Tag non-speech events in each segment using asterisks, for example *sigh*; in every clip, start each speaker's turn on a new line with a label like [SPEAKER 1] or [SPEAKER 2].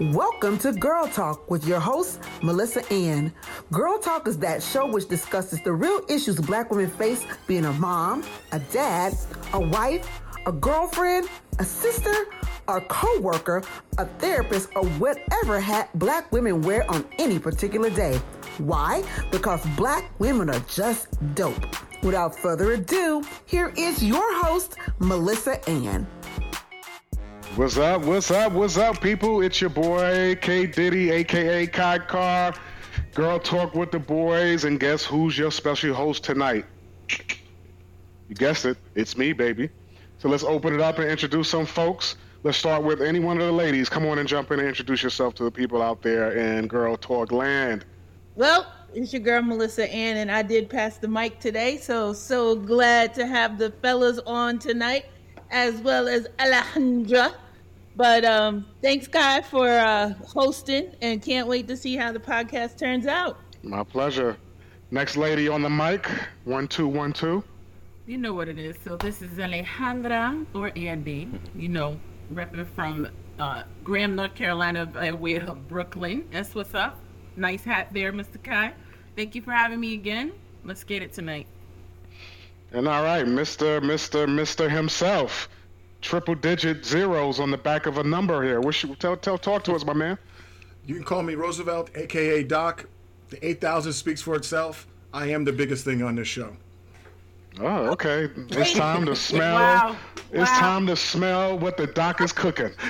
[SPEAKER 1] Welcome to Girl Talk with your host, Melissa Ann. Girl Talk is that show which discusses the real issues black women face being a mom, a dad, a wife, a girlfriend, a sister, a co-worker, a therapist, or whatever hat black women wear on any particular day. Why? Because black women are just dope. Without further ado, here is your host, Melissa Ann.
[SPEAKER 2] What's up? What's up? What's up, people? It's your boy K Diddy, aka Kai Car. Girl Talk with the Boys, and guess who's your special host tonight? You guessed it. It's me, baby. So let's open it up and introduce some folks. Let's start with any one of the ladies. Come on and jump in and introduce yourself to the people out there in Girl Talk land.
[SPEAKER 3] Well, it's your girl Melissa Ann, and I did pass the mic today, so so glad to have the fellas on tonight, as well as Alejandra. But um, thanks, Kai, for uh, hosting, and can't wait to see how the podcast turns out.
[SPEAKER 2] My pleasure. Next lady on the mic, one two one two.
[SPEAKER 4] You know what it is. So this is Alejandra or Andy. You know, repping from uh, Graham, North Carolina, by way of Brooklyn. That's what's up. Nice hat there, Mr. Kai. Thank you for having me again. Let's get it tonight.
[SPEAKER 2] And all right, Mr. Mr. Mr. himself. Triple digit zeros on the back of a number here. What should, tell, tell, talk to us, my man.
[SPEAKER 5] You can call me Roosevelt, aka Doc. The 8,000 speaks for itself. I am the biggest thing on this show.
[SPEAKER 2] Oh, okay. It's time to *laughs* smell.
[SPEAKER 4] Wow.
[SPEAKER 2] It's
[SPEAKER 4] Wow.
[SPEAKER 2] time to smell what the doc is cooking. *laughs*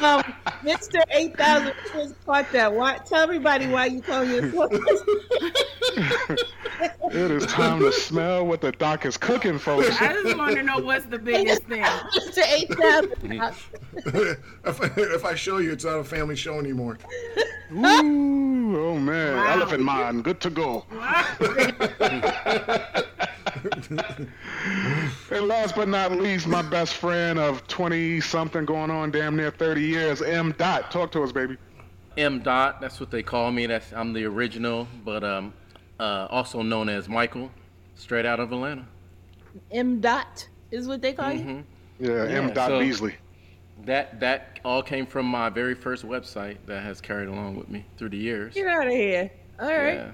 [SPEAKER 3] Um, Mr. 8000 just caught that. Why, tell everybody why you call yourself *laughs*
[SPEAKER 2] It is time to smell what the doc is cooking, folks.
[SPEAKER 4] I just want to know what's the biggest thing.
[SPEAKER 3] Mr. 8000. *laughs*
[SPEAKER 5] if, I, if I show you, it's not a family show anymore. *laughs*
[SPEAKER 2] Ooh, oh man,
[SPEAKER 4] Wow.
[SPEAKER 2] elephant mind, good to go. And last but not least, my best friend of 20 something going on damn near 30 years, M. Dot. Talk to us, baby.
[SPEAKER 6] M. Dot. That's what they call me. That's I'm the original, but um, uh, also known as Michael, straight out of Atlanta.
[SPEAKER 3] M. Dot is what they call you?
[SPEAKER 2] Yeah, M. Dot
[SPEAKER 6] so-
[SPEAKER 2] Beasley.
[SPEAKER 6] That that all came from my very first website that has carried along with me through the years.
[SPEAKER 3] Get out of here. All right.
[SPEAKER 6] Yeah,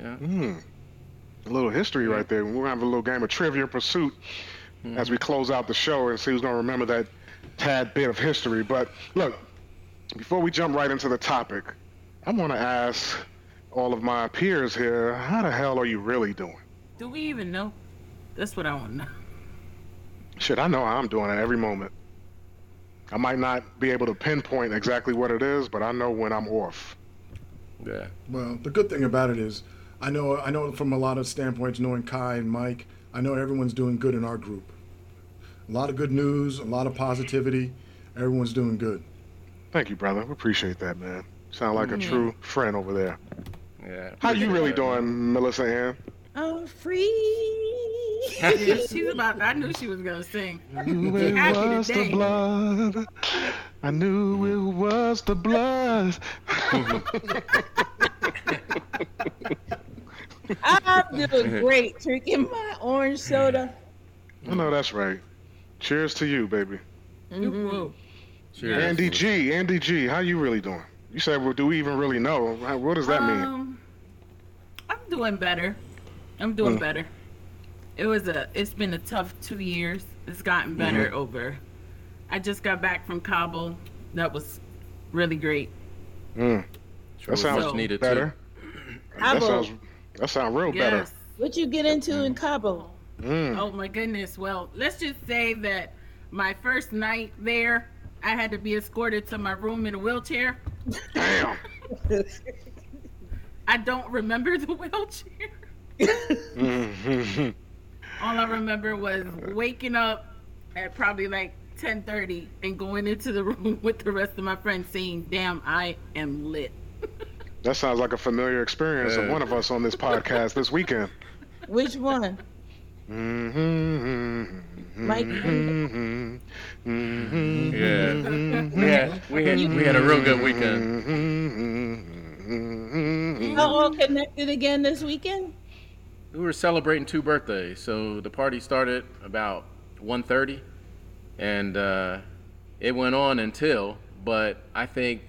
[SPEAKER 6] yeah.
[SPEAKER 2] Hmm. A little history right there. We're going to have a little game of Trivia Pursuit as we close out the show and see who's going to remember that tad bit of history. But look, before we jump right into the topic, I want to ask all of my peers here, how the hell are you really doing?
[SPEAKER 4] Do we even know? That's what I want to know.
[SPEAKER 2] Shit, I know how I'm doing at every moment. I might not be able to pinpoint exactly what it is, but I know when I'm off.
[SPEAKER 6] yeah.
[SPEAKER 5] Well, the good thing about it is, I know I know from a lot of standpoints, knowing Kai and Mike, I know everyone's doing good in our group. A lot of good news, a lot of positivity. Everyone's doing good.
[SPEAKER 2] Thank you, brother. We appreciate that, man. Sound like a mm. true friend over there.
[SPEAKER 6] Yeah.
[SPEAKER 2] How you really
[SPEAKER 6] Appreciate that, man.
[SPEAKER 2] doing, Melissa Ann?
[SPEAKER 3] I'm free.
[SPEAKER 4] Yeah, *laughs* she's about. I knew she was gonna sing.
[SPEAKER 2] knew it
[SPEAKER 4] Happy
[SPEAKER 2] was the
[SPEAKER 4] today.
[SPEAKER 2] blood. I knew it was the blood. *laughs*
[SPEAKER 3] I'm doing great. Drinking my orange soda.
[SPEAKER 2] I know that's right. Cheers to you, baby.
[SPEAKER 4] Woo.
[SPEAKER 6] Cheers.
[SPEAKER 2] Andy G, Andy G, how you really doing? You said, well, do we even really know? What does that mean?
[SPEAKER 4] Um, I'm doing better. I'm doing
[SPEAKER 2] Mm.
[SPEAKER 4] better. It was a. It's been a tough two years. It's gotten better
[SPEAKER 2] Mm-hmm.
[SPEAKER 4] over. I just got back from Cabo. That was really great.
[SPEAKER 2] Mm,
[SPEAKER 6] Sure
[SPEAKER 2] that sounds
[SPEAKER 6] much needed
[SPEAKER 2] better. That
[SPEAKER 3] Cabo.
[SPEAKER 2] sounds, that sounds real better.
[SPEAKER 4] Yes.
[SPEAKER 3] What you get into in Cabo?
[SPEAKER 2] Mm.
[SPEAKER 4] Oh my goodness. Well, let's just say that my first night there, I had to be escorted to my room in a wheelchair.
[SPEAKER 2] Damn. *laughs*
[SPEAKER 4] I don't remember the *laughs* wheelchair.
[SPEAKER 2] Mhm.
[SPEAKER 4] All I remember was waking up at probably like 10:30 and going into the *laughs* room with the rest of my friends saying, "Damn, I am lit." *laughs*
[SPEAKER 2] That sounds like a familiar experience of one of us on this podcast this weekend.
[SPEAKER 3] Which one?
[SPEAKER 2] Mm-hmm.
[SPEAKER 3] Mike?
[SPEAKER 2] Mm-hmm. Mm-hmm.
[SPEAKER 6] Yeah. We had we had we had a real good weekend.
[SPEAKER 2] Mm-hmm.
[SPEAKER 3] Y'all all connected again this weekend?
[SPEAKER 6] We were celebrating two birthdays, so the party started about 1.30, and uh, it went on until. But I think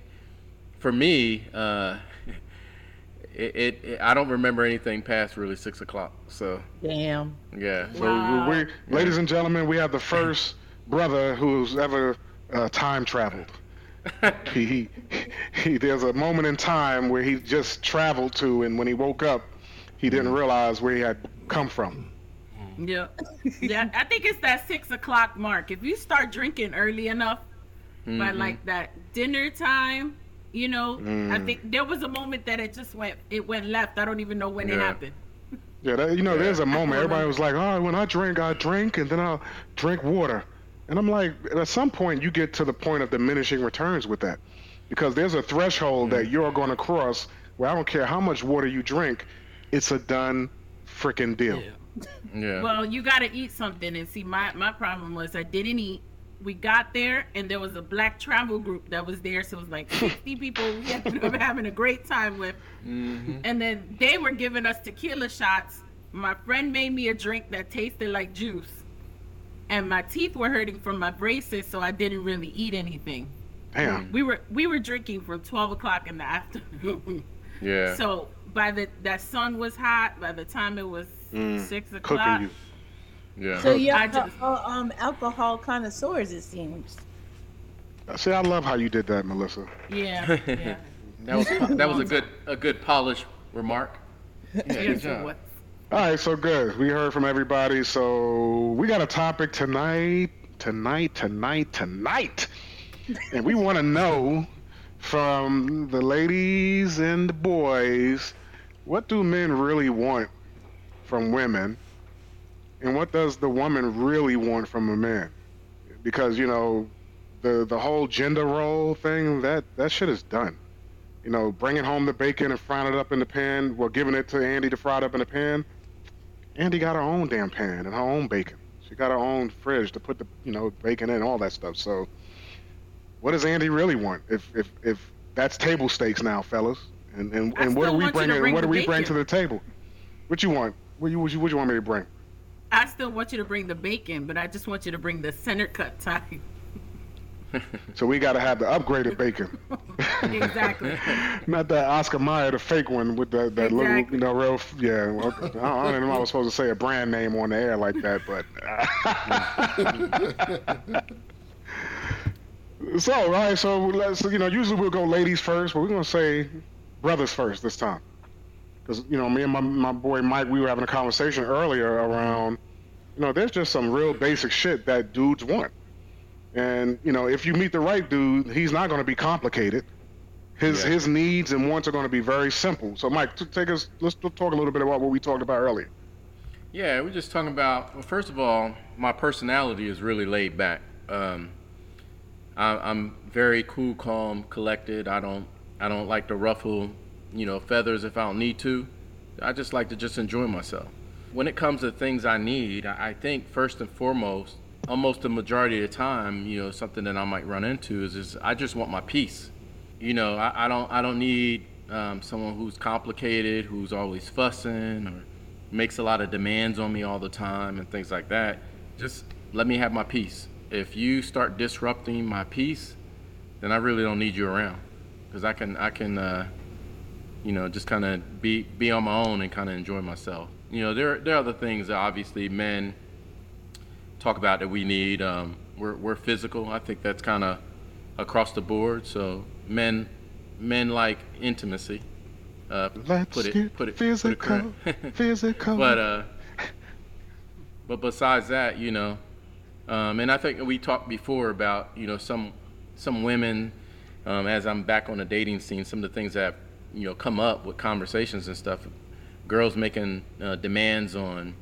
[SPEAKER 6] for me, uh, *laughs* it, it, it, I don't remember anything past really six o'clock. So
[SPEAKER 3] Damn.
[SPEAKER 6] yeah.
[SPEAKER 2] So
[SPEAKER 4] Wow.
[SPEAKER 2] we, ladies and gentlemen, we have the first brother who's ever uh, time traveled. *laughs* he, he, he, there's a moment in time where he just traveled to, and when he woke up, he didn't mm-hmm. realize where he had come from. Mm-hmm.
[SPEAKER 4] Yeah. yeah. I think it's that six o'clock mark. If you start drinking early enough, by mm-hmm. like that dinner time, you know, I mm. think there was a moment that it just went it went left. I don't even know when it happened.
[SPEAKER 2] Yeah, that, you know, there's a moment everybody was like, "Oh, when I drink, I drink, and then I'll drink water." And I'm like, at some point, you get to the point of diminishing returns with that, because there's a threshold that mm. you're going to cross where I don't care how much water you drink, it's a done freaking deal.
[SPEAKER 6] Yeah. *laughs*
[SPEAKER 4] Well, you got to eat something. And see, my my problem was I didn't eat. We got there, and there was a black travel group that was there. So it was like *laughs* 60 people we ended up having a great time with. Mm-hmm. And then they were giving us tequila shots. My friend made me a drink that tasted like juice. And my teeth were hurting from my braces, so I didn't really eat anything.
[SPEAKER 2] Damn.
[SPEAKER 4] We were we were drinking from 12 o'clock in the afternoon.
[SPEAKER 6] yeah. *laughs*
[SPEAKER 4] So by the that sun was hot. By the time it was six o'clock,
[SPEAKER 2] Cooking you.
[SPEAKER 6] yeah.
[SPEAKER 3] So you're
[SPEAKER 4] just-
[SPEAKER 3] uh, um alcohol connoisseurs, it seems.
[SPEAKER 2] See, I love how you did that, Melissa.
[SPEAKER 4] yeah, *laughs* yeah.
[SPEAKER 6] that was that was a good a good polished remark. Yeah,
[SPEAKER 4] Yeah,
[SPEAKER 6] good job.
[SPEAKER 2] All right, so good. We heard from everybody. So we got a topic tonight, tonight, tonight, tonight. And we want to know from the ladies and the boys what do men really want from women? And what does the woman really want from a man? Because, you know, the the whole gender role thing, that that shit is done. You know, bringing home the bacon and frying it up in the pan, well, giving it to Andy to fry it up in the pan. Andy got her own damn pan and her own bacon. She got her own fridge to put the you know bacon in, all that stuff. So, what does Andy really want? If if if that's table stakes now, fellas, and and,
[SPEAKER 4] I
[SPEAKER 2] and what do we bring?
[SPEAKER 4] bring
[SPEAKER 2] what do we bring to the table? What you want? What you what you, what you want me to bring?
[SPEAKER 4] I still want you to bring the bacon, but I just want you to bring the center cut type. *laughs*
[SPEAKER 2] So we got to have the upgraded bacon, *laughs*
[SPEAKER 4] exactly. *laughs*
[SPEAKER 2] not that Oscar Mayer, the fake one with the that little you know real yeah. well, I don't, I don't know if I was supposed to say a brand name on the air like that, but. Uh, so, all right, so let's, you know, usually we'll go ladies first, but we're going to say brothers first this time. Because, you know, me and my, my boy Mike, we were having a conversation earlier around, you know, there's just some real basic shit that dudes want. And, you know, if you meet the right dude, he's not going to be complicated. His
[SPEAKER 6] Yeah.
[SPEAKER 2] his needs and wants are going to be very simple. So, Mike, t- take us, let's, talk a little bit about what we talked about earlier.
[SPEAKER 6] Yeah, we're just talking about. Well, first of all, my personality is really laid back. Um, I, I'm very cool, calm, collected. I don't, I don't like to ruffle, you know, feathers if I don't need to. I just like to just enjoy myself. When it comes to things I need, I think first and foremost, almost the majority of the time, you know, something that I might run into is, is I just want my peace. You know, I, I don't, I don't need um, someone who's complicated, who's always fussing or makes a lot of demands on me all the time and things like that. Just let me have my peace. If you start disrupting my peace, then I really don't need you around because I can I can uh, you know just kind of be be on my own and kind of enjoy myself. You know there there are other things that obviously men talk about that we need. Um, we're we're physical. I think that's kind of across the board. So men men like intimacy. Uh,
[SPEAKER 2] Let's
[SPEAKER 6] put it
[SPEAKER 2] get
[SPEAKER 6] put it
[SPEAKER 2] physical,
[SPEAKER 6] put it *laughs*
[SPEAKER 2] physical.
[SPEAKER 6] But uh, but besides that, you know, um, and I think we talked before about you know some some women. Um, as I'm back on the dating scene, some of the things that you know come up with conversations and stuff. Girls making uh, demands on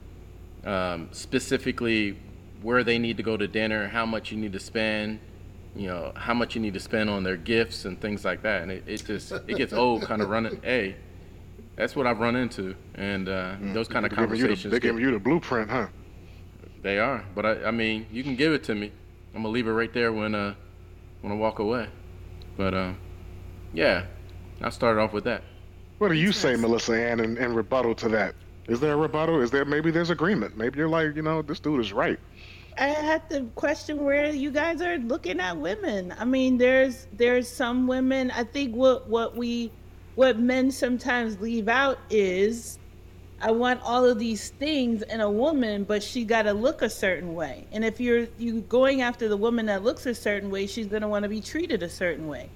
[SPEAKER 6] um, specifically where they need to go to dinner, how much you need to spend, you know, how much you need to spend on their gifts and things like that. And it, it just it gets *laughs* old, kind of running. Hey, that's what I've run into, and uh, those kind of
[SPEAKER 2] They're giving you the-
[SPEAKER 6] conversations.
[SPEAKER 2] They're giving you the blueprint, huh?
[SPEAKER 6] they are, but I, I mean, you can give it to me. I'm gonna leave it right there when uh when I walk away. But uh, yeah, I started off with that.
[SPEAKER 2] What do you say, Melissa Ann, in, in rebuttal to that? Is there a rebuttal? Is there maybe there's agreement? Maybe you're like, you know, this dude is right.
[SPEAKER 3] I have to question where you guys are looking at women. I mean, there's there's some women. I think what what we what men sometimes leave out is I want all of these things in a woman, but she got to look a certain way. And if you're you going after the woman that looks a certain way, she's going to want to be treated a certain way.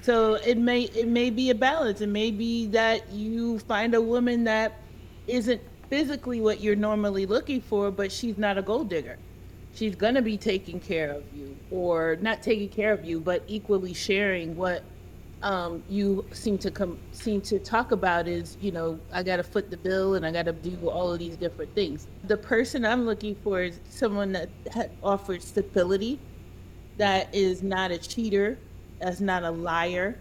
[SPEAKER 3] So it may it may be a balance. It may be that you find a woman that isn't physically what you're normally looking for, but she's not a gold digger. She's going to be taking care of you, or not taking care of you, but equally sharing what um, you seem to come seem to talk about is you know I got to foot the bill and I got to do all of these different things. The person I'm looking for is someone that ha- offers stability, that is not a cheater, that's not a liar,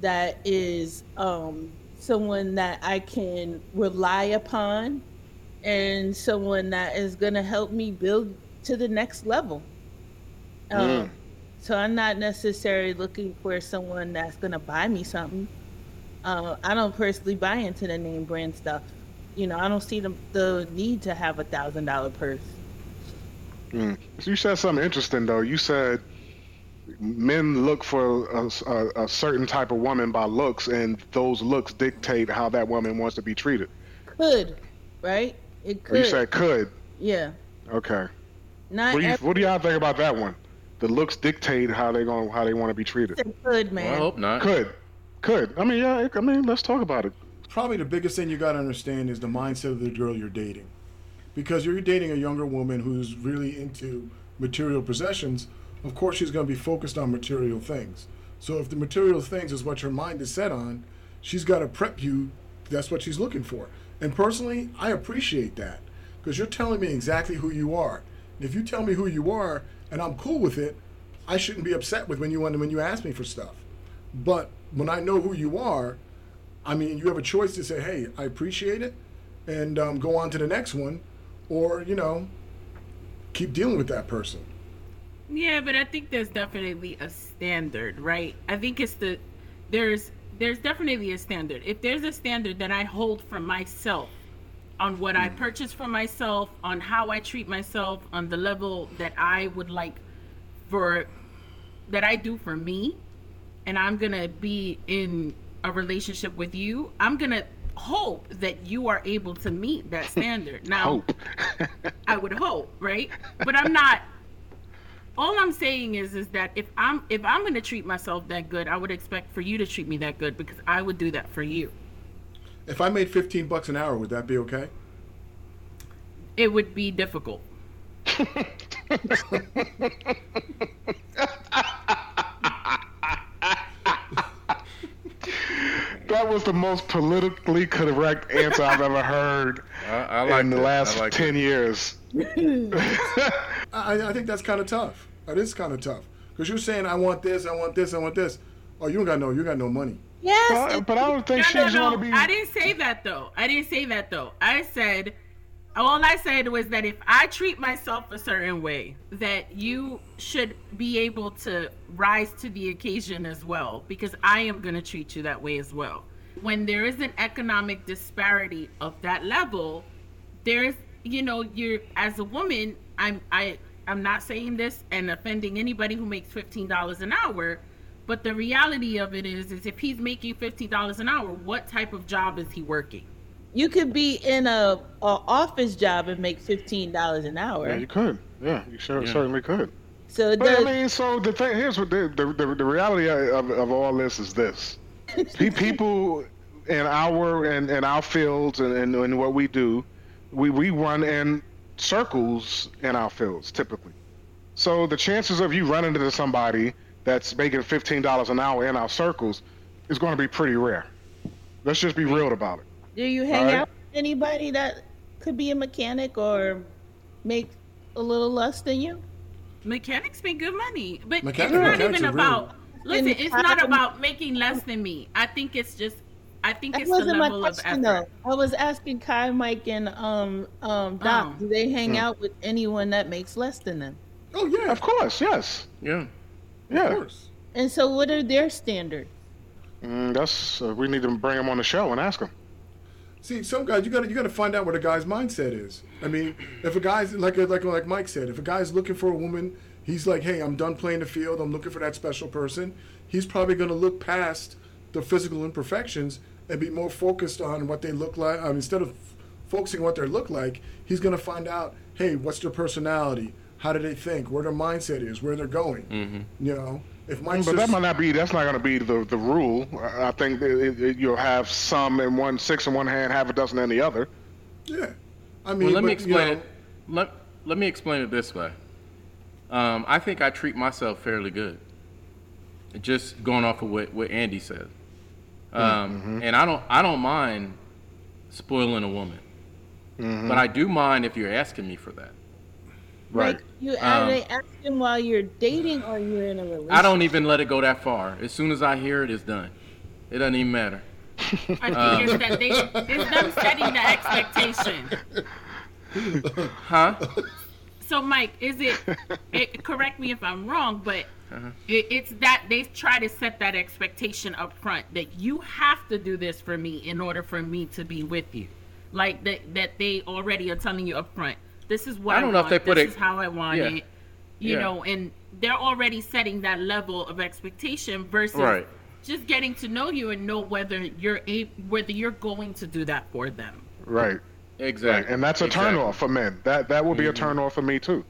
[SPEAKER 3] that is um, someone that I can rely upon, and someone that is going to help me build to the next level. Um, So I'm not necessarily looking for someone that's going to buy me something. Uh, I don't personally buy into the name brand stuff. You know, I don't see the, the need to have a thousand dollar purse.
[SPEAKER 2] Mm. So you said something interesting though. You said men look for a, a, a certain type of woman by looks, and those looks dictate how that woman wants to be treated.
[SPEAKER 3] Could, right? It
[SPEAKER 2] Or
[SPEAKER 3] could.
[SPEAKER 2] you said could.
[SPEAKER 3] yeah.
[SPEAKER 2] Okay.
[SPEAKER 3] Not
[SPEAKER 2] What do you
[SPEAKER 3] every
[SPEAKER 2] What do y'all think about that one? The looks dictate how they going how they want to be treated.
[SPEAKER 3] could,
[SPEAKER 6] Well, I hope not.
[SPEAKER 2] Could, could. I mean, yeah. I mean, let's talk about it.
[SPEAKER 5] Probably the biggest thing you got to understand is the mindset of the girl you're dating. Because you're dating a younger woman who's really into material possessions, of course she's going to be focused on material things. So if the material things is what your mind is set on, she's got to prep you. That's what she's looking for. And personally, I appreciate that because you're telling me exactly who you are. And if you tell me who you are and I'm cool with it, I shouldn't be upset with when you when you ask me for stuff. But when I know who you are, I mean, you have a choice to say, "Hey, I appreciate it," and um, go on to the next one, or you know, keep dealing with that person.
[SPEAKER 4] Yeah, but I think there's definitely a standard, right? I think it's the there's there's definitely a standard. If there's a standard that I hold for myself on what I mm. purchase for myself, on how I treat myself, on the level that I would like for that I do for me, and I'm to be in a relationship with you, I'm to hope that you are able to meet that *laughs* standard. Now. I would hope, right? But I'm not. All I'm saying is, is that if I'm if I'm gonna treat myself that good, I would expect for you to treat me that good because I would do that for you.
[SPEAKER 5] If I made 15 bucks an hour, would that be okay?
[SPEAKER 4] It would be difficult. *laughs*
[SPEAKER 2] That was the most politically correct answer I've ever heard
[SPEAKER 6] I, I like
[SPEAKER 2] in the
[SPEAKER 6] it.
[SPEAKER 2] last
[SPEAKER 6] like
[SPEAKER 2] ten
[SPEAKER 6] it.
[SPEAKER 2] years. *laughs*
[SPEAKER 5] I, I think that's kind of tough. That is kind of tough because you're saying, "I want this, I want this, I want this." Oh, you don't got no, you got no money.
[SPEAKER 3] Yes.
[SPEAKER 2] But, but I don't think
[SPEAKER 4] No,
[SPEAKER 2] she
[SPEAKER 4] no,
[SPEAKER 2] just
[SPEAKER 4] no.
[SPEAKER 2] want to be.
[SPEAKER 4] I didn't say that though. I didn't say that though. I said all I said was that if I treat myself a certain way, that you should be able to rise to the occasion as well, because I am going to treat you that way as well. When there is an economic disparity of that level, there's, you know, you're as a woman, I'm, I, I'm not saying this and offending anybody who makes fifteen dollars an hour, but the reality of it is, is if he's making fifteen dollars an hour, what type of job is he working?
[SPEAKER 3] You could be in a, a office job and make fifteen dollars an hour.
[SPEAKER 2] yeah, you could. Yeah, you sure,
[SPEAKER 6] Yeah.
[SPEAKER 2] certainly could.
[SPEAKER 3] so it
[SPEAKER 2] But I mean, so the thing here's what the the, the, the reality of, of all this is this: *laughs* people in our in, in our fields and, and, and what we do, we we run in circles in our fields typically. So the chances of you running into somebody that's making fifteen dollars an hour in our circles is going to be pretty rare. Let's just be real about it.
[SPEAKER 3] do you hang
[SPEAKER 2] Alright.
[SPEAKER 3] out with anybody that could be a mechanic or make a little less than you?
[SPEAKER 4] Mechanics make good money, but
[SPEAKER 5] Mechanic-
[SPEAKER 4] it's not
[SPEAKER 5] mechanics
[SPEAKER 4] even
[SPEAKER 5] are really-
[SPEAKER 4] about. Listen, it's not about making less than me. I think it's just. I think
[SPEAKER 3] That
[SPEAKER 4] it's the
[SPEAKER 3] wasn't my
[SPEAKER 4] level of
[SPEAKER 3] question
[SPEAKER 4] effort.
[SPEAKER 3] though. I was asking Kai, Mike, and um um Doc.
[SPEAKER 4] Oh.
[SPEAKER 3] Do they hang out with anyone that makes less than them?
[SPEAKER 5] Oh yeah,
[SPEAKER 2] Of course, yes,
[SPEAKER 6] Yeah.
[SPEAKER 2] Yeah.
[SPEAKER 5] of course.
[SPEAKER 3] And so, what are their standards?
[SPEAKER 2] Mm, that's uh, we need to bring them on the show and ask them.
[SPEAKER 5] See, some guys you got to you got to find out what a guy's mindset is. I mean, if a guy's like like like Mike said, if a guy's looking for a woman, he's like, hey, I'm done playing the field. I'm looking for that special person. He's probably going to look past the physical imperfections and be more focused on what they look like. Um, instead of focusing on what they look like, he's going to find out, hey, what's their personality? How do they think? Where their mindset is? Where they're going?
[SPEAKER 6] Mm-hmm.
[SPEAKER 5] You know, if Mike's
[SPEAKER 2] But
[SPEAKER 5] just,
[SPEAKER 2] that might not be. That's not going to be the the rule. I I think that it, it, you'll have some in one, six in one hand, half a dozen in the other.
[SPEAKER 5] yeah. I mean,
[SPEAKER 6] Well, let me
[SPEAKER 5] but, you
[SPEAKER 6] explain
[SPEAKER 5] know,
[SPEAKER 6] it. Let Let me explain it this way. Um, I think I treat myself fairly good. Just going off of what, what Andy said, um, and I don't I don't mind spoiling a woman, but I do mind if you're asking me for that.
[SPEAKER 2] Right.
[SPEAKER 3] Like, you
[SPEAKER 6] Um,
[SPEAKER 3] are they asking while you're dating or you're in a relationship?
[SPEAKER 6] I don't even let it go that far. As soon as I hear it, it's done. It doesn't even matter.
[SPEAKER 4] I
[SPEAKER 6] Um,
[SPEAKER 4] think it's that they, it's them setting the expectation. *laughs*
[SPEAKER 6] Huh?
[SPEAKER 4] So, Mike, is it, it? Correct me if I'm wrong, but
[SPEAKER 6] Uh-huh.
[SPEAKER 4] it, it's that they try to set that expectation up front that you have to do this for me in order for me to be with you. Like that, that they already are telling you up front. This is what
[SPEAKER 6] I
[SPEAKER 4] I,
[SPEAKER 6] don't know if
[SPEAKER 4] want.
[SPEAKER 6] they put
[SPEAKER 4] this
[SPEAKER 6] it-
[SPEAKER 4] is how I want
[SPEAKER 6] Yeah.
[SPEAKER 4] it. You
[SPEAKER 6] Yeah.
[SPEAKER 4] know, and they're already setting that level of expectation versus
[SPEAKER 6] Right.
[SPEAKER 4] just getting to know you and know whether you're a, whether you're going to do that for them.
[SPEAKER 2] Right.
[SPEAKER 6] Exactly.
[SPEAKER 2] And that's a
[SPEAKER 6] Exactly.
[SPEAKER 2] turnoff for men. That that will be a turnoff for me too.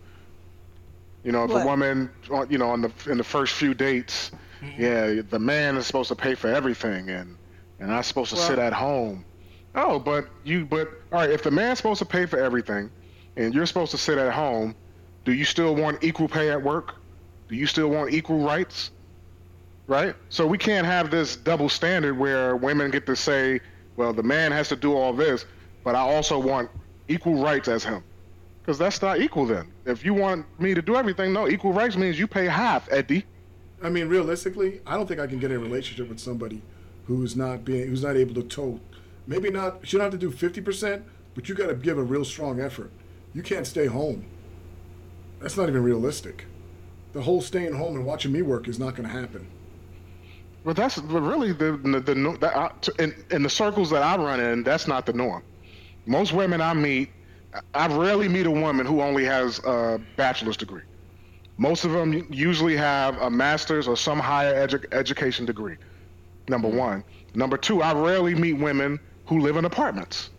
[SPEAKER 2] You know, if
[SPEAKER 3] What?
[SPEAKER 2] a woman, uh, you know, on the in the first few dates, yeah, the man is supposed to pay for everything, and and I'm supposed to sit at home. Oh, but you, but all right, if the man's supposed to pay for everything, and you're supposed to sit at home, do you still want equal pay at work? Do you still want equal rights? Right. So we can't have this double standard where women get to say, well, the man has to do all this, but I also want equal rights as him. Because that's not equal then. If you want me to do everything, no, equal rights means you pay half, Eddie.
[SPEAKER 5] I mean, realistically, I don't think I can get in a relationship with somebody who's not being who's not able to tote. Maybe not. You don't have to do fifty percent, but you got to give a real strong effort. You can't stay home. That's not even realistic. The whole staying home and watching me work is not going to happen.
[SPEAKER 2] Well, that's really the the, the that I, in, in the circles that I run in, that's not the norm. Most women I meet, I rarely meet a woman who only has a bachelor's degree. Most of them usually have a master's or some higher edu- education degree. Number mm-hmm. one. Number two, I rarely meet women who live in apartments.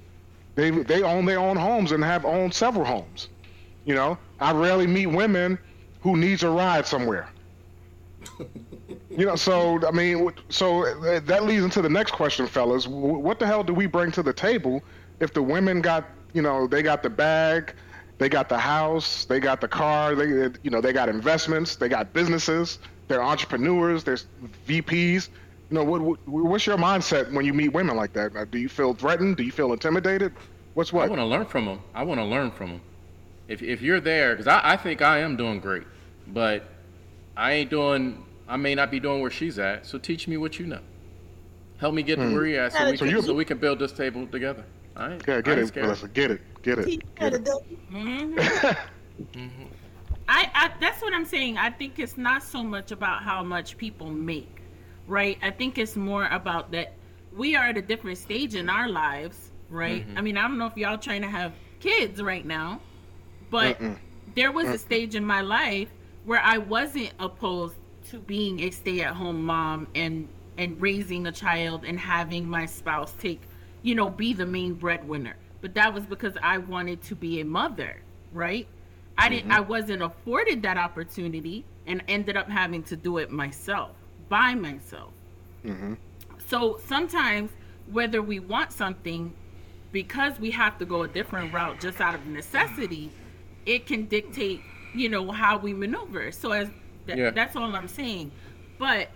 [SPEAKER 2] They they own their own homes and have owned several homes. You know, I rarely meet women who needs a ride somewhere. *laughs* You know, so I mean, so uh, that leads into the next question, fellas. What the hell do we bring to the table if the women got, you know, they got the bag, they got the house, they got the car, they, you know, they got investments, they got businesses, they're entrepreneurs, they're VPs. You know, what, what what's your mindset when you meet women like that? Uh, Do you feel threatened? Do you feel intimidated? What's what?
[SPEAKER 6] I want to learn from them. I want to learn from them. If, if you're there, because I, I think I am doing great, but I ain't doing, I may not be doing where she's at. So teach me what you know. Help me get to where you're at so we,
[SPEAKER 2] So
[SPEAKER 6] can,
[SPEAKER 2] you-
[SPEAKER 6] so we can build this table together. All right?
[SPEAKER 2] Yeah, get it. Melissa. Get it, get it.
[SPEAKER 3] Teach
[SPEAKER 2] Get
[SPEAKER 3] her
[SPEAKER 2] it.
[SPEAKER 3] to do-
[SPEAKER 4] I, I that's what I'm saying. I think it's not so much about how much people make, right? I think it's more about that we are at a different stage in our lives, right? Mm-hmm. I mean, I don't know if y'all trying to have kids right now, but there was a stage in my life where I wasn't opposed to being a stay-at-home mom and and raising a child and having my spouse take, you know, be the main breadwinner. But that was because I wanted to be a mother, right? I didn't mm-hmm. I wasn't afforded that opportunity and ended up having to do it myself, by myself. Mm-hmm. So sometimes whether we want something because we have to go a different route just out of necessity, it can dictate, you know, how we maneuver. So as th-
[SPEAKER 6] Yeah.
[SPEAKER 4] that's all I'm saying. But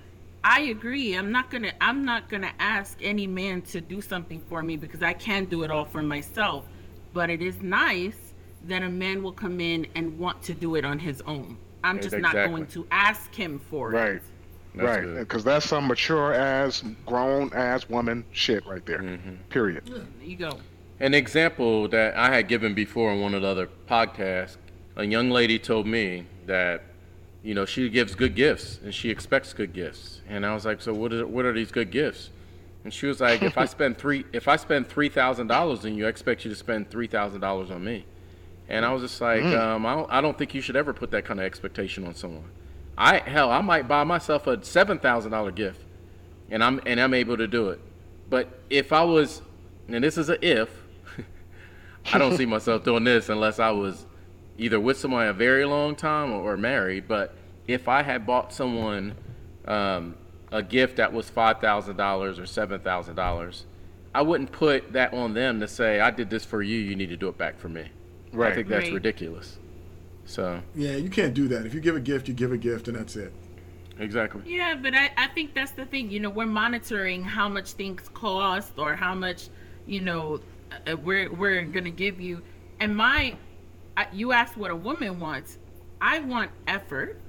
[SPEAKER 4] I agree. I'm not gonna. I'm not gonna ask any man to do something for me because I can do it all for myself. But it is nice that a man will come in and want to do it on his own. I'm just not going to ask him for
[SPEAKER 2] Right.
[SPEAKER 4] it.
[SPEAKER 6] That's
[SPEAKER 2] right, because that's some mature ass, grown ass woman shit right there.
[SPEAKER 6] Mm-hmm.
[SPEAKER 2] Period.
[SPEAKER 4] There you go.
[SPEAKER 6] An example that I had given before in one of the other podcasts, a young lady told me that, you know, she gives good gifts and she expects good gifts. And I was like, so what are, what are these good gifts? And she was like, if I *laughs* spend three, if I spend three thousand dollars on you, I expect you to spend three thousand dollars on me. And I was just like, um, I don't, I don't think you should ever put that kind of expectation on someone. I hell, I might buy myself a seven thousand dollar gift, and I'm and I'm able to do it. But if I was, and this is a if, *laughs* I don't see myself doing this unless I was either with someone a very long time or, or married. But if I had bought someone um, a gift that was five thousand dollars or seven thousand dollars, I wouldn't put that on them to say I did this for you. You need to do it back for me.
[SPEAKER 2] Right.
[SPEAKER 6] I think that's
[SPEAKER 4] Right.
[SPEAKER 6] ridiculous. So
[SPEAKER 5] Yeah, you can't do that. If you give a gift, you give a gift, and that's it.
[SPEAKER 6] exactly.
[SPEAKER 4] Yeah, but I, I think that's the thing. You know, we're monitoring how much things cost or how much, you know, uh, uh we're we're gonna give you. And my, you asked what a woman wants. I want effort.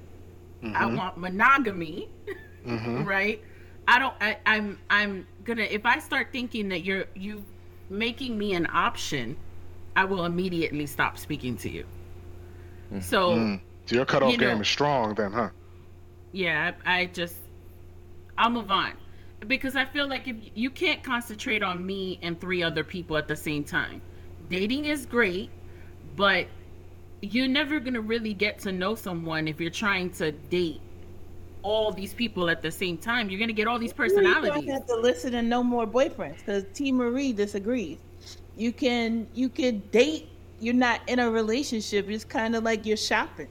[SPEAKER 4] I mm-hmm. want monogamy, mm-hmm. *laughs* right? I don't. I, I'm I'm gonna. If I start thinking that you're you making me an option, I will immediately stop speaking to you. Mm-hmm. So. Mm.
[SPEAKER 2] So your cutoff
[SPEAKER 4] You know-
[SPEAKER 2] game is strong then, huh?
[SPEAKER 4] Yeah, I, I just I'll move on because I feel like if you can't concentrate on me and three other people at the same time. Dating is great, but you're never gonna really get to know someone if you're trying to date all these people at the same time. You're gonna get all these personalities.
[SPEAKER 3] You don't
[SPEAKER 4] personalities.
[SPEAKER 3] have to listen to no more boyfriends because T Marie disagrees. You can you can date. You're not in a relationship. It's kind of like you're shopping.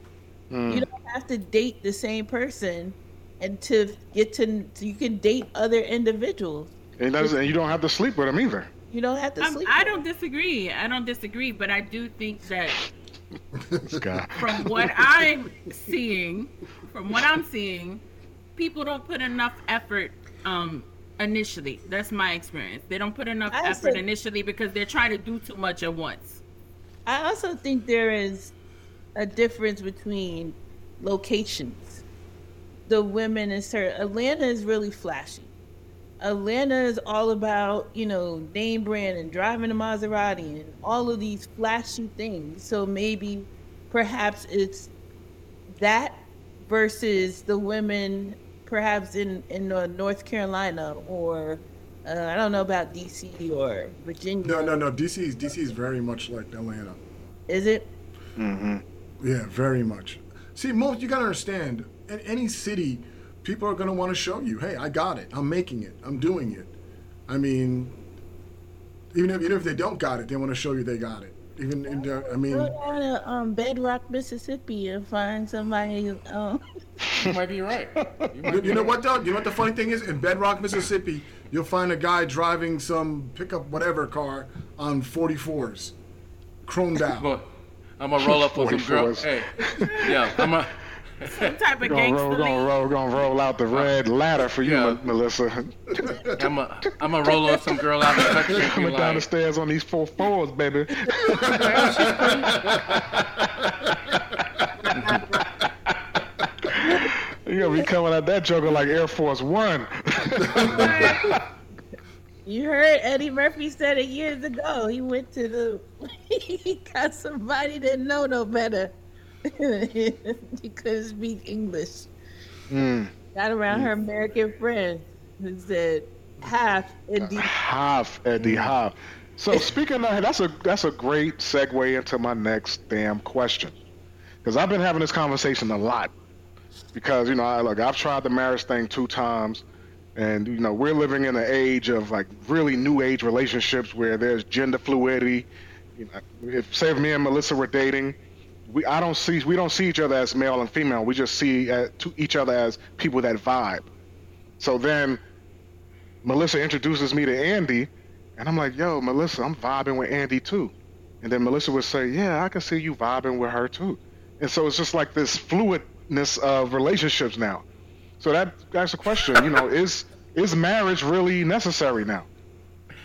[SPEAKER 3] You don't have to date the same person, and to get to you can date other individuals.
[SPEAKER 2] And, that's, and you don't have to sleep with them either.
[SPEAKER 3] You don't have to
[SPEAKER 4] I'm-
[SPEAKER 3] sleep.
[SPEAKER 4] I
[SPEAKER 3] with
[SPEAKER 4] don't disagree. I don't disagree, but I do think that *laughs*
[SPEAKER 2] This
[SPEAKER 4] from what *laughs* I'm seeing, from what I'm seeing, people don't put enough effort um initially. That's my experience. They don't put enough
[SPEAKER 3] I
[SPEAKER 4] effort
[SPEAKER 3] said-
[SPEAKER 4] initially because they're trying to do too much at once.
[SPEAKER 3] I also think there is a difference between locations. The women in certain Atlanta is really flashy. Atlanta is all about, you know, name brand and driving a Maserati and all of these flashy things. So maybe perhaps it's that versus the women perhaps in, in North Carolina or uh, I don't know about DC or Virginia.
[SPEAKER 5] No, no, no. DC is DC is very much like Atlanta.
[SPEAKER 3] Is it? Mm-hmm.
[SPEAKER 5] Yeah, very much. See, most you gotta understand. In any city, people are gonna want to show you, "Hey, I got it. I'm making it. I'm doing it." I mean, even if even if they don't got it, they want to show you they got it. Even in their, I mean,
[SPEAKER 3] Go down to um, Bedrock, Mississippi, and find somebody. Um,
[SPEAKER 6] You might be right. You might
[SPEAKER 5] you,
[SPEAKER 6] be
[SPEAKER 5] know
[SPEAKER 6] right.
[SPEAKER 5] what though? You know what the funny thing is? In Bedrock, Mississippi, you'll find a guy driving some pickup whatever car on 44s, chromed out.
[SPEAKER 6] I'm gonna roll up with some girls. Hey, yeah, I'm a.
[SPEAKER 4] Some type of
[SPEAKER 2] Gonna roll, gonna roll, gonna roll out the red uh, ladder for you,
[SPEAKER 6] Yeah.
[SPEAKER 2] Melissa.
[SPEAKER 6] I'm a, I'm gonna roll on some girl out the country
[SPEAKER 2] Coming down the stairs on these four fours, baby. *laughs* *laughs* *laughs* you gonna be coming at that joker like Air Force One. *laughs*
[SPEAKER 3] you heard Eddie Murphy said it years ago. He went to the. *laughs* he got somebody that know no better. *laughs* he couldn't speak English. Hmm. Got around her American friend who said half Indeed.
[SPEAKER 2] Uh, half Eddie Half. So speaking of that's a that's a great segue into my next damn question, because I've been having this conversation a lot. Because you know, I, look, I've tried the marriage thing two times, and you know, we're living in an age of like really new age relationships where there's gender fluidity. You know, if say me and Melissa were dating, we I don't see we don't see each other as male and female. We just see uh, to each other as people that vibe. So then Melissa introduces me to Andy, and I'm like, yo, Melissa, I'm vibing with Andy too. And then Melissa would say, yeah, I can see you vibing with her too. And so it's just like this fluidness of relationships now. So that that's the question, you know, is is marriage really necessary now?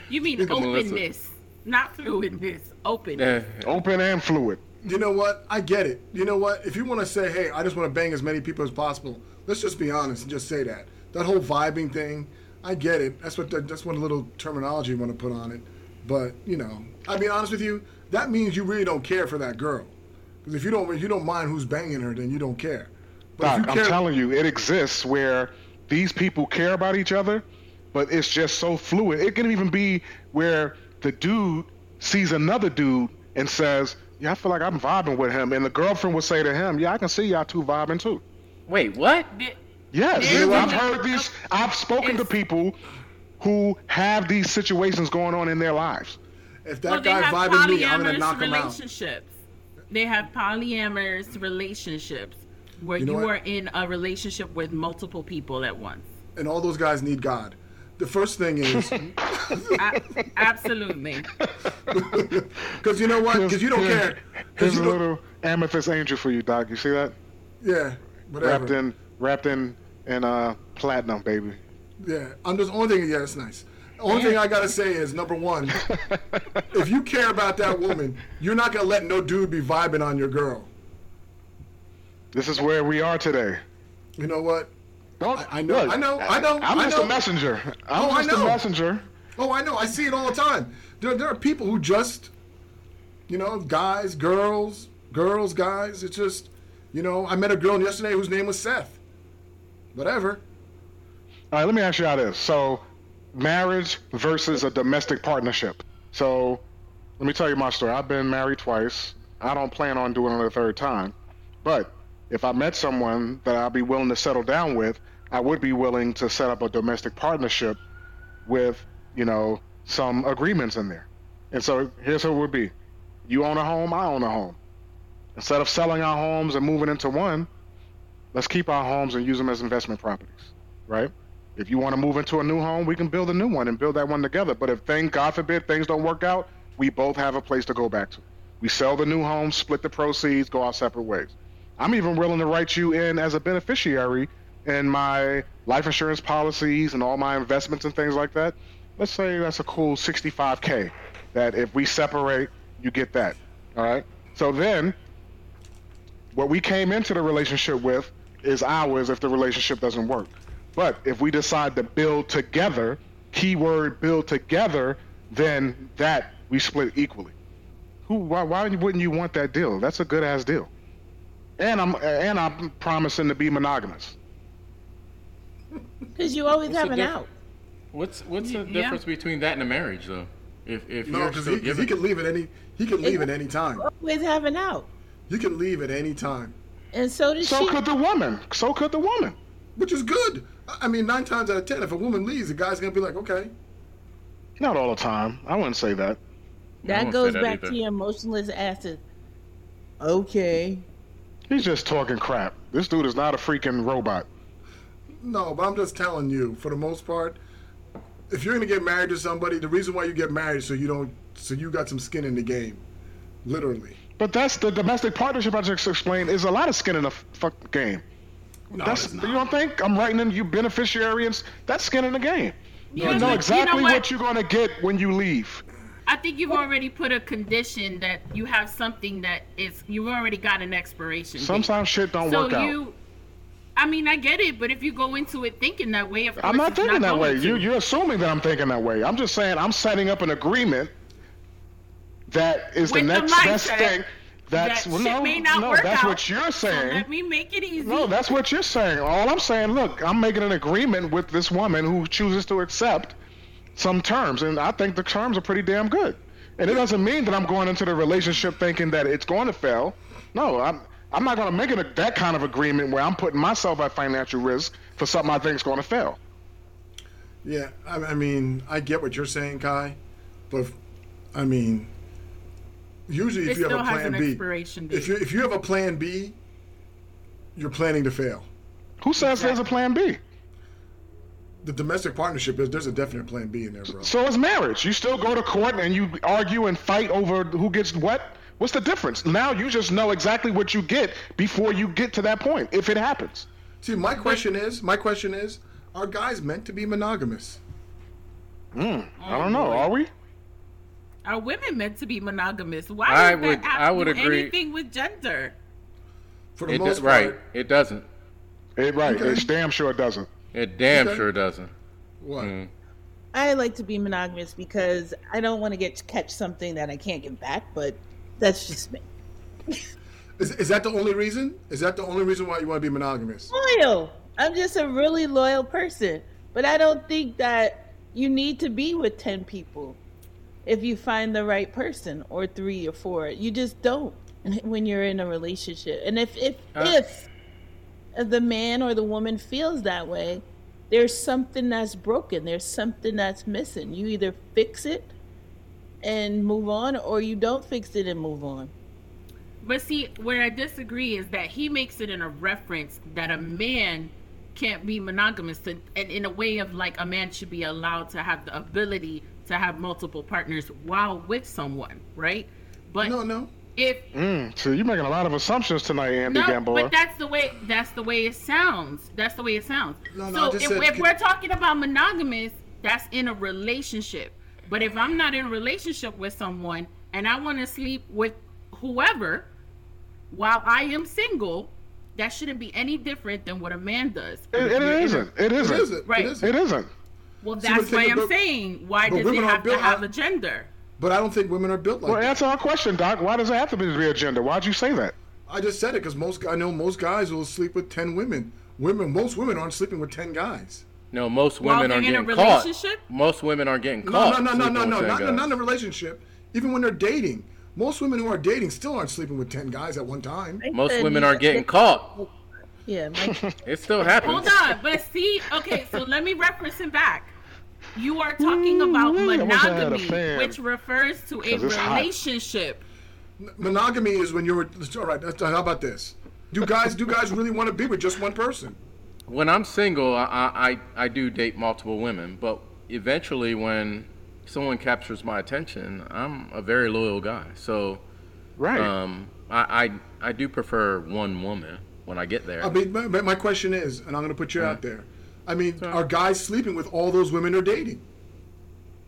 [SPEAKER 4] You mean
[SPEAKER 6] Look at Melissa.
[SPEAKER 4] openness, not fluidness. Open.
[SPEAKER 2] Open and fluid.
[SPEAKER 5] You know what? I get it. You know what? If you want to say, hey, I just want to bang as many people as possible, let's just be honest and just say that. That whole vibing thing, I get it. That's what that's one little terminology you want to put on it. But you know, I'll be honest with you. That means you really don't care for that girl. Because if you don't, if you don't mind who's banging her, then you don't care. But
[SPEAKER 2] Doc,
[SPEAKER 5] if you
[SPEAKER 2] I'm
[SPEAKER 5] care,
[SPEAKER 2] telling you, it exists where these people care about each other, but it's just so fluid. It can even be where the dude sees another dude and says, "Yeah, I feel like I'm vibing with him," and the girlfriend will say to him, "Yeah, I can see y'all two vibing too."
[SPEAKER 6] Wait, what?
[SPEAKER 4] Th-
[SPEAKER 2] Yes,
[SPEAKER 4] There's
[SPEAKER 2] I've heard these. I've spoken to people who have these situations going on in their lives.
[SPEAKER 5] If that
[SPEAKER 4] well, they
[SPEAKER 5] guy
[SPEAKER 4] have
[SPEAKER 5] vibing me, I'm gonna knock him out.
[SPEAKER 4] relationships. They have polyamorous relationships where
[SPEAKER 5] You
[SPEAKER 4] you,
[SPEAKER 5] know what?
[SPEAKER 4] are in a relationship with multiple people at once.
[SPEAKER 5] And all those guys need God. The first thing is, *laughs*
[SPEAKER 4] A- absolutely. *laughs*
[SPEAKER 5] because you know what? Because you don't
[SPEAKER 2] Here's-
[SPEAKER 5] care. 'Cause
[SPEAKER 2] Here's a little amethyst angel for you, Doc. You see that?
[SPEAKER 5] Yeah, whatever.
[SPEAKER 2] Wrapped in, wrapped in, in uh, platinum, baby.
[SPEAKER 5] Yeah, I'm just only thing. Yeah, it's nice. Only thing I gotta say is number one, *laughs* if you care about that woman, you're not gonna let no dude be vibing on your girl.
[SPEAKER 2] This is where we are today.
[SPEAKER 5] You know what?
[SPEAKER 2] Don't,
[SPEAKER 5] I- I know, I know, I know,
[SPEAKER 2] I'm
[SPEAKER 5] I
[SPEAKER 2] just
[SPEAKER 5] know.
[SPEAKER 2] a messenger. I'm
[SPEAKER 5] Oh, I
[SPEAKER 2] just a
[SPEAKER 5] know.
[SPEAKER 2] messenger.
[SPEAKER 5] Oh, I know. I see it all the time. There, there are people who just, you know, guys, girls, girls, guys. It's just, you know, I met a girl yesterday whose name was Seth. Whatever.
[SPEAKER 2] All right, let me ask you how this. So, marriage versus a domestic partnership. So, let me tell you my story. I've been married twice. I don't plan on doing it a third time. But if I met someone that I'd be willing to settle down with, I would be willing to set up a domestic partnership with, you know, some agreements in there. And so here's what it would be. You own a home, I own a home. Instead of selling our homes and moving into one, let's keep our homes and use them as investment properties, right? If you want to move into a new home, we can build a new one and build that one together. But if things, God forbid, things don't work out, we both have a place to go back to. We sell the new home, split the proceeds, go our separate ways. I'm even willing to write you in as a beneficiary in my life insurance policies and all my investments and things like that. Let's say that's a cool 65K that if we separate, you get that. All right. So then what we came into the relationship with is ours if the relationship doesn't work. But if we decide to build together, keyword build together, then that we split equally. Who? Why, why wouldn't you want that deal? That's a good ass deal. And I'm and I'm promising to be monogamous. *laughs*
[SPEAKER 3] Because you always
[SPEAKER 6] What's
[SPEAKER 3] have
[SPEAKER 6] the
[SPEAKER 3] an
[SPEAKER 6] diff-
[SPEAKER 3] out.
[SPEAKER 6] What's what's the
[SPEAKER 4] Yeah.
[SPEAKER 6] difference between that and a marriage, though? If if
[SPEAKER 5] No, because
[SPEAKER 6] still
[SPEAKER 5] he, 'cause he
[SPEAKER 6] giving,
[SPEAKER 5] can leave at any. He can leave at any time.
[SPEAKER 3] Always have an out.
[SPEAKER 5] You can leave at any time,
[SPEAKER 3] And so does
[SPEAKER 2] So
[SPEAKER 3] she.
[SPEAKER 2] could the woman. So could the woman.
[SPEAKER 5] Which is good. I I mean, nine times out of ten, if a woman leaves, the guy's gonna be like, okay.
[SPEAKER 2] Not all the time. I wouldn't say that.
[SPEAKER 3] That goes
[SPEAKER 6] that
[SPEAKER 3] back
[SPEAKER 6] either.
[SPEAKER 3] to your emotionless asses. Okay.
[SPEAKER 2] He's just talking crap. This dude is not a freaking robot.
[SPEAKER 5] No, but I'm just telling you, for the most part, if you're gonna get married to somebody, the reason why you get married is so you don't, so you got some skin in the game, literally.
[SPEAKER 2] But that's the domestic partnership I just explained is a lot of skin in the fuck game.
[SPEAKER 5] No,
[SPEAKER 2] That's
[SPEAKER 5] it's
[SPEAKER 2] you don't think I'm writing in you beneficiaries. that's skin in the game. You
[SPEAKER 4] Yeah,
[SPEAKER 2] know
[SPEAKER 4] but you
[SPEAKER 2] exactly
[SPEAKER 4] know
[SPEAKER 2] what?
[SPEAKER 4] what?
[SPEAKER 2] you're gonna get when you leave.
[SPEAKER 4] I think you've already put a condition that you have something that is you've already got an expiration. date.
[SPEAKER 2] Sometimes shit don't
[SPEAKER 4] so
[SPEAKER 2] work out.
[SPEAKER 4] So you, I mean, I get it, but if you go into it thinking that way, of course
[SPEAKER 2] I'm not
[SPEAKER 4] it's
[SPEAKER 2] thinking that way.
[SPEAKER 4] going
[SPEAKER 2] You,
[SPEAKER 4] to.
[SPEAKER 2] you're assuming that I'm thinking that way. I'm just saying I'm setting up an agreement that is
[SPEAKER 4] With
[SPEAKER 2] the
[SPEAKER 4] the
[SPEAKER 2] next best thing. That's
[SPEAKER 4] that
[SPEAKER 2] well,
[SPEAKER 4] shit
[SPEAKER 2] no,
[SPEAKER 4] may not
[SPEAKER 2] no,
[SPEAKER 4] work
[SPEAKER 2] that's
[SPEAKER 4] out,
[SPEAKER 2] what you're
[SPEAKER 4] So
[SPEAKER 2] saying.
[SPEAKER 4] let me make it easy.
[SPEAKER 2] No, that's what you're saying. All I'm saying, look, I'm making an agreement with this woman who chooses to accept some terms, and I think the terms are pretty damn good. And it doesn't mean that I'm going into the relationship thinking that it's going to fail. No, I'm I'm not going to make it a, that kind of agreement where I'm putting myself at financial risk for something I think is going to fail.
[SPEAKER 5] Yeah, I, I mean, I get what you're saying, Kai, but I mean, usually if
[SPEAKER 4] It
[SPEAKER 5] you have
[SPEAKER 4] still
[SPEAKER 5] a
[SPEAKER 4] has
[SPEAKER 5] plan
[SPEAKER 4] an
[SPEAKER 5] B,
[SPEAKER 4] expiration date.
[SPEAKER 5] if you if you have a plan B, you're planning to fail.
[SPEAKER 2] Who says there's a plan B?
[SPEAKER 5] The domestic partnership is there's a definite plan B in there, bro.
[SPEAKER 2] So is marriage. You still go to court and you argue and fight over who gets what. What's the difference? Now you just know exactly what you get before you get to that point, if it happens.
[SPEAKER 5] See, my question is, my question is, are guys meant to be monogamous?
[SPEAKER 2] Hmm, I oh, don't know. Are we?
[SPEAKER 4] Are women meant to be monogamous? Why
[SPEAKER 6] I
[SPEAKER 4] does
[SPEAKER 6] would-
[SPEAKER 4] that have
[SPEAKER 6] I would agree.
[SPEAKER 4] anything with gender?
[SPEAKER 5] For the
[SPEAKER 6] it
[SPEAKER 5] most
[SPEAKER 6] do-
[SPEAKER 5] part,
[SPEAKER 6] right, it doesn't.
[SPEAKER 2] It, right.
[SPEAKER 5] Okay.
[SPEAKER 2] It's damn sure it doesn't.
[SPEAKER 6] It damn
[SPEAKER 5] Okay.
[SPEAKER 6] sure doesn't.
[SPEAKER 5] What?
[SPEAKER 6] Mm.
[SPEAKER 3] I like to be monogamous because I don't want to get catch something that I can't get back, but that's just me.
[SPEAKER 5] Is, is that the only reason? Is that the only reason why you want to be monogamous?
[SPEAKER 3] Loyal. I'm just a really loyal person. But I don't think that you need to be with 10 people if you find the right person or three or four. You just don't *laughs* when you're in a relationship. And if if
[SPEAKER 6] Uh.
[SPEAKER 3] if the man or the woman feels that way, there's something that's broken. There's something that's missing. You either fix it and move on or you don't fix it and move on.
[SPEAKER 4] But see, where I disagree is that he makes it in a reference that a man can't be monogamous, and, and in a way of like a man should be allowed to have the ability to have multiple partners while with someone, right? But
[SPEAKER 5] No, no.
[SPEAKER 4] if
[SPEAKER 2] Mm, so you're making a lot of assumptions tonight, Andy
[SPEAKER 4] no,
[SPEAKER 2] Gamboa.
[SPEAKER 4] but that's the way that's the way it sounds. That's the way it sounds.
[SPEAKER 5] No, no,
[SPEAKER 4] so if,
[SPEAKER 5] said-
[SPEAKER 4] if we're talking about monogamous, that's in a relationship. But if I'm not in a relationship with someone and I want to sleep with whoever while I am single, that shouldn't be any different than what a man does.
[SPEAKER 2] it,
[SPEAKER 4] If
[SPEAKER 2] it
[SPEAKER 4] you're in a-
[SPEAKER 2] isn't. It
[SPEAKER 5] It
[SPEAKER 2] isn't.
[SPEAKER 5] isn't.
[SPEAKER 4] Right.
[SPEAKER 5] It isn't.
[SPEAKER 2] It isn't.
[SPEAKER 4] Well, that's
[SPEAKER 5] but
[SPEAKER 4] why I'm
[SPEAKER 5] about-
[SPEAKER 4] saying why
[SPEAKER 5] but
[SPEAKER 4] does it
[SPEAKER 5] women are
[SPEAKER 4] have to have
[SPEAKER 5] I-
[SPEAKER 4] a gender?
[SPEAKER 5] But I don't think women are built like
[SPEAKER 2] Well,
[SPEAKER 5] that.
[SPEAKER 2] answer our question, Doc. Why does it have to be a gender? Why'd you say that?
[SPEAKER 5] I just said it because most I know most guys will sleep with ten women. Women, most women aren't sleeping with ten guys.
[SPEAKER 6] No, most women
[SPEAKER 4] they're
[SPEAKER 6] are
[SPEAKER 4] in a
[SPEAKER 6] getting caught.
[SPEAKER 4] relationship?
[SPEAKER 6] Most women aren't getting caught.
[SPEAKER 5] no, no, no,
[SPEAKER 6] sleeping
[SPEAKER 5] no,
[SPEAKER 6] with
[SPEAKER 5] no, not,
[SPEAKER 6] guys.
[SPEAKER 5] not in a relationship. Even when they're dating, most women who are dating still aren't sleeping with ten guys at one time.
[SPEAKER 6] Most women
[SPEAKER 3] you-
[SPEAKER 6] are getting caught.
[SPEAKER 3] Yeah, Mike, *laughs*
[SPEAKER 6] It still happens.
[SPEAKER 4] Hold on, but see, okay, so let me reference him back. You are talking about
[SPEAKER 2] Ooh, I wish I had a
[SPEAKER 4] monogamy, which refers to a relationship.
[SPEAKER 5] Monogamy is when you're all right. How about this? Do guys do guys really want to be with just one person?
[SPEAKER 6] When I'm single, I, I, I do date multiple women, but eventually, when someone captures my attention, I'm a very loyal guy. So,
[SPEAKER 2] Right.
[SPEAKER 6] um, I, I, I do prefer one woman when I get there.
[SPEAKER 5] I mean, but but my question is, and I'm going to put you out mm. there. I mean, are guys sleeping with all those women they're dating?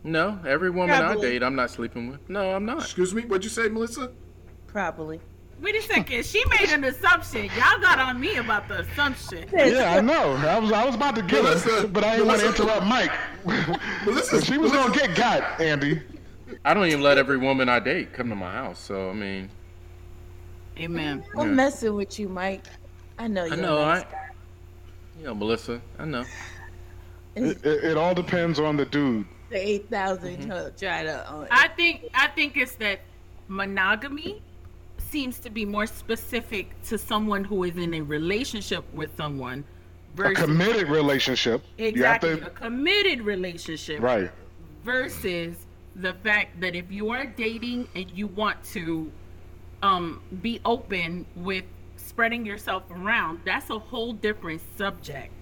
[SPEAKER 6] no, every woman I date, I'm not sleeping with. No, I'm not.
[SPEAKER 5] Excuse me, what'd you say, Melissa?
[SPEAKER 3] probably.
[SPEAKER 4] Wait a second, she made an assumption. Y'all got on me about the assumption.
[SPEAKER 2] yeah, I know. I was I was about to get her, but I didn't want to interrupt Mike.
[SPEAKER 5] Melissa, *laughs*
[SPEAKER 2] she was gonna get got, Andy.
[SPEAKER 6] I don't even let every woman I date come to my house. So, I mean,
[SPEAKER 4] Amen.
[SPEAKER 3] I'm
[SPEAKER 6] Yeah.
[SPEAKER 3] messing with you, Mike. I know
[SPEAKER 6] I
[SPEAKER 3] you're
[SPEAKER 6] know,
[SPEAKER 3] nice
[SPEAKER 6] I, you know, Melissa, I know.
[SPEAKER 2] It, it, it all depends on the dude.
[SPEAKER 3] The 8,000 to try to. Uh,
[SPEAKER 4] I think I think it's that monogamy seems to be more specific to someone who is in a relationship with someone
[SPEAKER 2] A committed relationship.
[SPEAKER 4] exactly
[SPEAKER 2] You
[SPEAKER 4] a committed relationship
[SPEAKER 2] right.
[SPEAKER 4] versus the fact that if you are dating and you want to um, be open with spreading yourself around, that's a whole different subject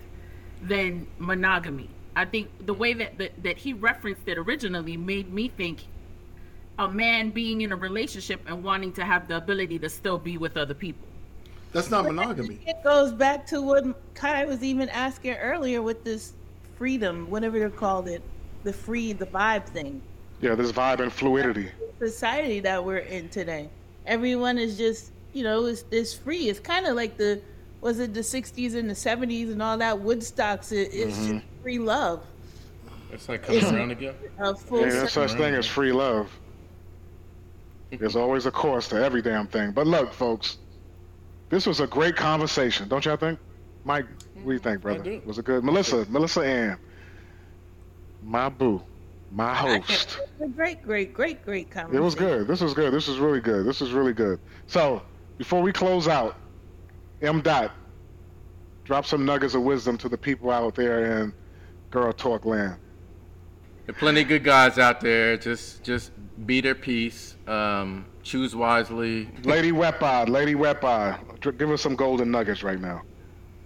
[SPEAKER 4] than monogamy. I think the way that, that, that he referenced it originally made me think a man being in a relationship and wanting to have the ability to still be with other people.
[SPEAKER 5] That's not monogamy.
[SPEAKER 3] it goes back to what Kai was even asking earlier with this freedom, whatever they called it, the free, the vibe thing.
[SPEAKER 2] Yeah, this vibe and fluidity.
[SPEAKER 3] Society that we're in today. Everyone is just, you know, is is free. It's kind of like the, was it the 60s and the 70s and all that Woodstocks? It, it's
[SPEAKER 2] Mm-hmm.
[SPEAKER 3] just free love.
[SPEAKER 6] It's like coming around again.
[SPEAKER 3] A full
[SPEAKER 2] Ain't no such thing as free love. There's always a cost to every damn thing. But look, folks, this was a great conversation, don't y'all think? Mike, what do you think, brother?
[SPEAKER 6] do.
[SPEAKER 2] Was it good? Melissa, Melissa Ann, my boo, my host.
[SPEAKER 3] a great, great, great, great conversation.
[SPEAKER 2] It was good. This was good. This was really good. This was really good. So, before we close out, M. Dot, drop some nuggets of wisdom to the people out there in Girl Talk Land.
[SPEAKER 6] There are plenty of good guys out there. Just just be their peace. Um, choose wisely.
[SPEAKER 2] Lady Wepeye, Lady Wepeye, dr- give us some golden nuggets right now.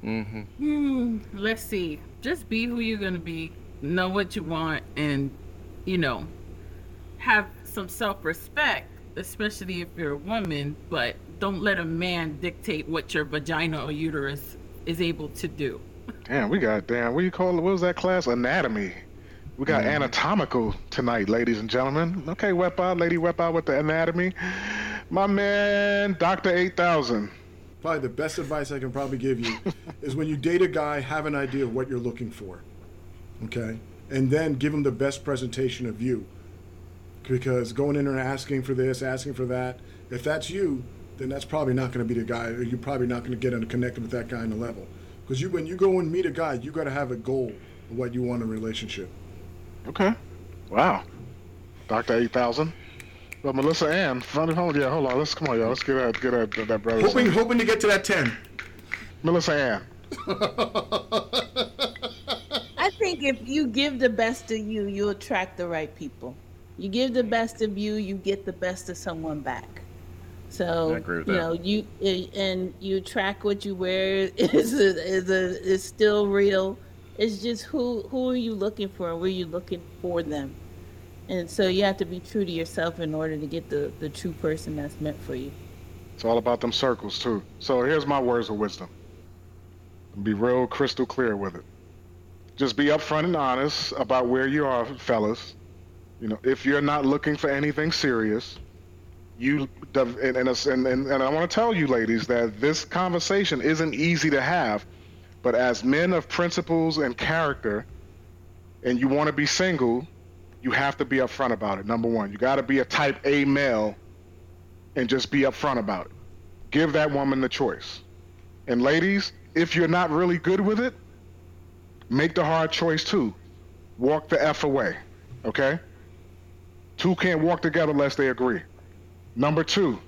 [SPEAKER 6] Mm-hmm.
[SPEAKER 4] Let's see. Just be who you're gonna be. Know what you want, and you know, have some self-respect, especially if you're a woman. But don't let a man dictate what your vagina or uterus is able to do.
[SPEAKER 2] Damn, we got damn. What do you call it? What was that class? Anatomy. We got mm-hmm. anatomical tonight, ladies and gentlemen. Okay, Wepeye, Lady Wepeye with the anatomy. My man, Doctor Eight Thousand.
[SPEAKER 5] Probably the best advice I can probably give you *laughs* is when you date a guy, have an idea of what you're looking for. Okay? And then give him the best presentation of you. Because going in there and asking for this, asking for that, if that's you, then that's probably not going to be the guy, or you're probably not going to get connected with that guy on the level. Because you, when you go and meet a guy, you got to have a goal of what you want in a relationship.
[SPEAKER 2] Okay. Wow. Doctor Eight Thousand. But Melissa Ann, funny, hold yeah, hold on. Let's come on, y'all. Let's get that, get that, that brother.
[SPEAKER 5] Hoping, hoping to get to that ten.
[SPEAKER 2] Melissa Ann. *laughs*
[SPEAKER 3] I think if you give the best of you, you attract the right people. You give the best of you, you get the best of someone back. So
[SPEAKER 6] I agree
[SPEAKER 3] you
[SPEAKER 6] that.
[SPEAKER 3] know you and you track what you wear *laughs* is a, is a, is still real. It's just who who are you looking for? and Where you looking for them? And so you have to be true to yourself in order to get the the true person that's meant for you.
[SPEAKER 2] It's all about them circles too. So here's my words of wisdom. Be real crystal clear with it. Just be upfront and honest about where you are, fellas. You know, if you're not looking for anything serious, you and and and, and, I want to tell you, ladies, that this conversation isn't easy to have. But as men of principles and character, and you want to be single, you have to be upfront about it. Number one, you got to be a type A male and just be upfront about it. Give that woman the choice. And ladies, if you're not really good with it, make the hard choice too. Walk the F away. Okay? Two can't walk together unless they agree. Number two,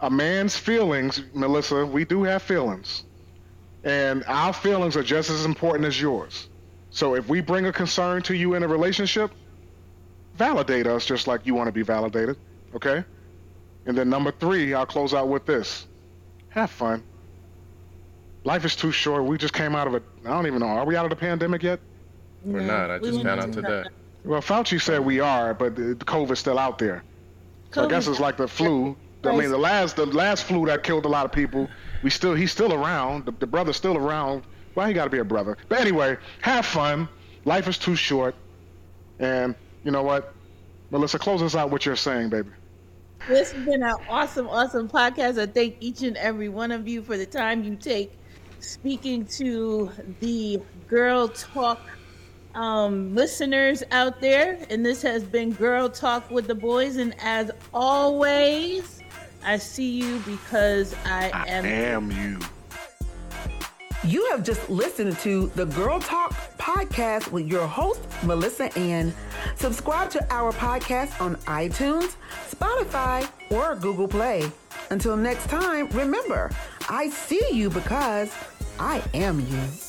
[SPEAKER 2] a man's feelings, Melissa, we do have feelings. And our feelings are just as important as yours. So if we bring a concern to you in a relationship, validate us just like you want to be validated. Okay? And then number three, I'll close out with this. Have fun. Life is too short. We just came out of a, I don't even know, are we out of the pandemic yet?
[SPEAKER 6] We're
[SPEAKER 3] No,
[SPEAKER 6] not. I just
[SPEAKER 3] went
[SPEAKER 6] found out today.
[SPEAKER 2] Well, Fauci said we are, but the COVID's still out there. So I guess it's like the flu. I mean, the last the last flu that killed a lot of people. We still he's still around. The, the brother's still around. Why he got to be a brother? But anyway, have fun. Life is too short. And you know what, Melissa, close us out what you're saying, baby.
[SPEAKER 3] This has been an awesome, awesome podcast. I thank each and every one of you for the time you take speaking to the Girl Talk um, listeners out there. And this has been Girl Talk with the Boys. And as always, I see you because I,
[SPEAKER 2] I
[SPEAKER 3] am.
[SPEAKER 2] am you.
[SPEAKER 1] You have just listened to the Girl Talk podcast with your host, Melissa Ann. Subscribe to our podcast on iTunes, Spotify, or Google Play. Until next time, remember, I see you because I am you.